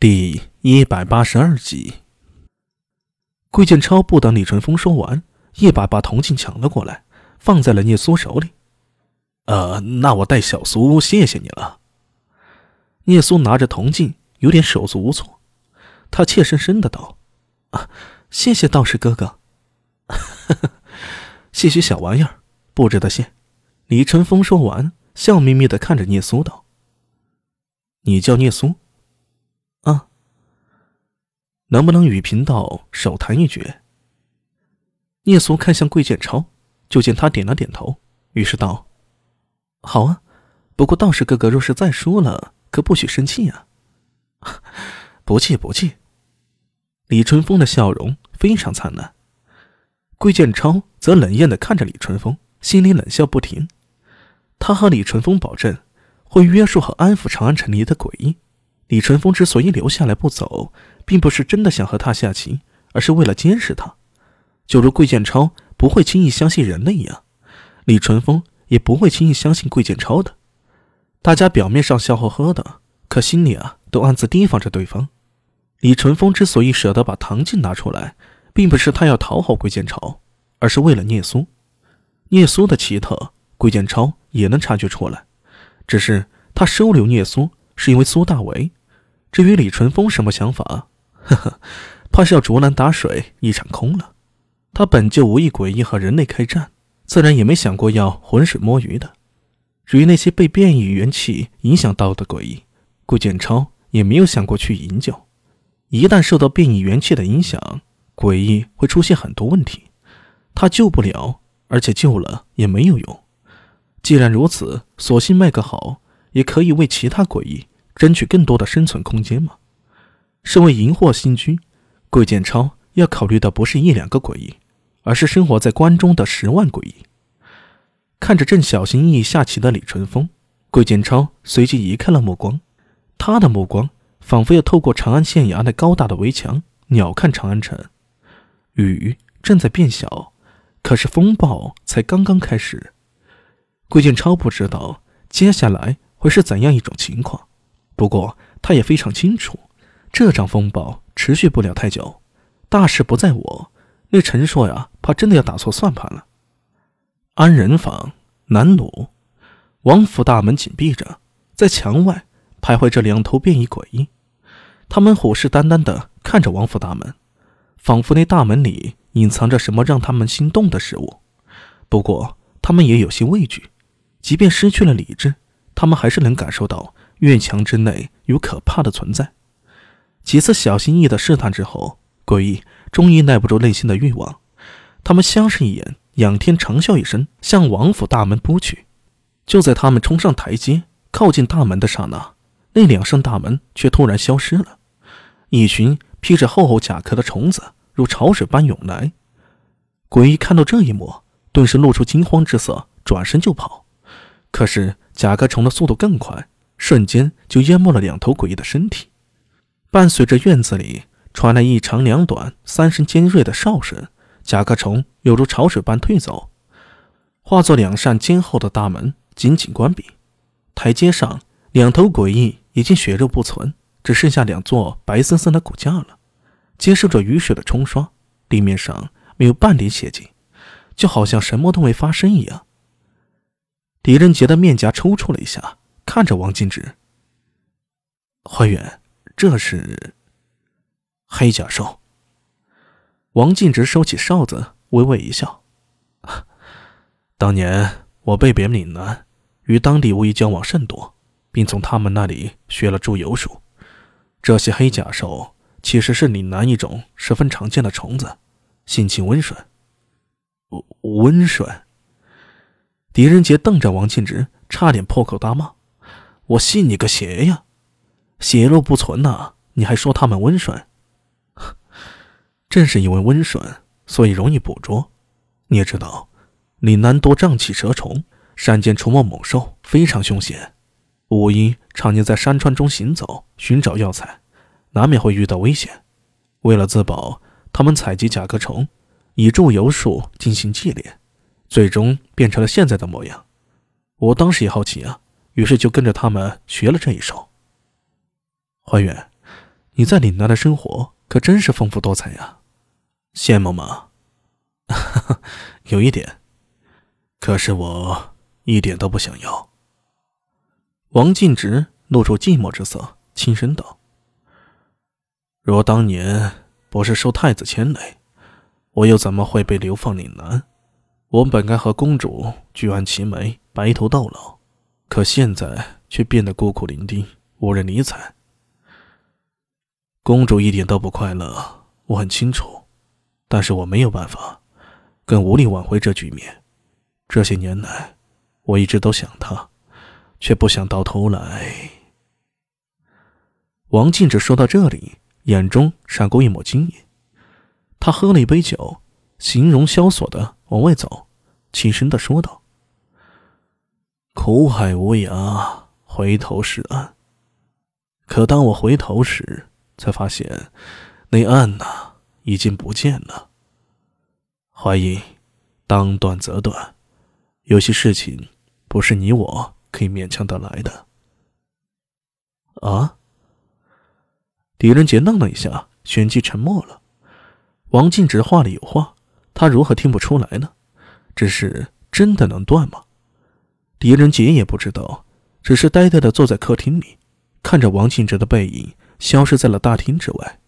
第一百八十二集，桂建超不等李淳风说完，一把把铜镜抢了过来，放在了聂苏手里。呃，那我代小苏谢谢你了。聂苏拿着铜镜，有点手足无措。他怯生生的道：“啊，谢谢道士哥哥。谢谢小玩意儿，不值得谢。”李淳风说完，笑眯眯的看着聂苏道：“你叫聂苏？”啊能不能与贫道手谈一绝？聂苏看向桂建超，就见他点了点头，于是道：“好啊，不过道士哥哥若是再说了，可不许生气啊。”“不气不气。”李春风的笑容非常灿烂，桂建超则冷艳的看着李春风，心里冷笑不停。他和李春风保证，会约束和安抚长安城里的诡异。李淳风之所以留下来不走。并不是真的想和他下棋，而是为了监视他。就如桂建超不会轻易相信人类一样，李淳风也不会轻易相信桂建超的。大家表面上笑呵呵的，可心里啊都暗自提防着对方。李淳风之所以舍得把唐静拿出来，并不是他要讨好桂建超，而是为了聂苏。聂苏的奇特，桂建超也能察觉出来，只是他收留聂苏是因为苏大为。至于李淳风什么想法？呵呵，怕是要竹篮打水一场空了。他本就无意诡异和人类开战，自然也没想过要浑水摸鱼的。至于那些被变异元气影响到的诡异，顾建超也没有想过去营救。一旦受到变异元气的影响，诡异会出现很多问题，他救不了，而且救了也没有用。既然如此，索性卖个好，也可以为其他诡异争取更多的生存空间嘛。身为荧惑星君，桂建超要考虑的不是一两个诡异，而是生活在关中的十万诡异。看着正小心翼翼下棋的李淳风，桂建超随即移开了目光。他的目光仿佛要透过长安县衙那高大的围墙，鸟瞰长安城。雨正在变小，可是风暴才刚刚开始。桂建超不知道接下来会是怎样一种情况，不过他也非常清楚。这场风暴持续不了太久，大事不在我。那陈硕呀，怕真的要打错算盘了。安仁坊南鲁，王府大门紧闭着，在墙外徘徊着两头变异鬼，他们虎视眈眈地看着王府大门，仿佛那大门里隐藏着什么让他们心动的事物。不过，他们也有些畏惧，即便失去了理智，他们还是能感受到院墙之内有可怕的存在。几次小心翼翼的试探之后，诡异终于耐不住内心的欲望，他们相视一眼，仰天长啸一声，向王府大门扑去。就在他们冲上台阶，靠近大门的刹那，那两扇大门却突然消失了。一群披着厚厚甲壳的虫子如潮水般涌来。诡异看到这一幕，顿时露出惊慌之色，转身就跑。可是甲壳虫的速度更快，瞬间就淹没了两头诡异的身体。伴随着院子里传来一长两短、三声尖锐的哨声，甲壳虫犹如潮水般退走，化作两扇坚厚的大门紧紧关闭。台阶上，两头诡异已经血肉不存，只剩下两座白森森的骨架了，接受着雨水的冲刷，地面上没有半点血迹，就好像什么都没发生一样。狄仁杰的面颊抽搐了一下，看着王静之，怀远。这是黑甲兽。王进直收起哨子，微微一笑：“当年我被贬岭南，与当地巫医交往甚多，并从他们那里学了祝由术。这些黑甲兽其实是岭南一种十分常见的虫子，性情温顺。温顺。”狄仁杰瞪着王进直，差点破口大骂：“我信你个邪呀！”邪路不存呐！你还说他们温顺？正是因为温顺，所以容易捕捉。你也知道，岭南多瘴气蛇虫，山间出没猛兽，非常凶险。武医常年在山川中行走，寻找药材，难免会遇到危险。为了自保，他们采集甲壳虫，以祝由术进行祭炼，最终变成了现在的模样。我当时也好奇啊，于是就跟着他们学了这一手。怀远，你在岭南的生活可真是丰富多彩呀，羡慕吗？哈哈，有一点。可是我一点都不想要。王进直露出寂寞之色，轻声道：“若当年不是受太子牵累，我又怎么会被流放岭南？我本该和公主举案齐眉，白头到老，可现在却变得孤苦伶仃，无人理睬。公主一点都不快乐，我很清楚，但是我没有办法，更无力挽回这局面。这些年来，我一直都想她。”却不想到头来。王静只说到这里，眼中闪过一抹惊异。他喝了一杯酒，形容萧索的往外走，轻声的说道：“苦海无涯，回头是岸。可当我回头时，才发现那岸呐，已经不见了。怀疑，当断则断，有些事情不是你我。”可以勉强得来的。啊！狄仁杰愣了一下，旋即沉默了。王静直话里有话，他如何听不出来呢？只是真的能断吗？狄仁杰也不知道，只是呆呆的坐在客厅里，看着王庆哲的背影消失在了大厅之外。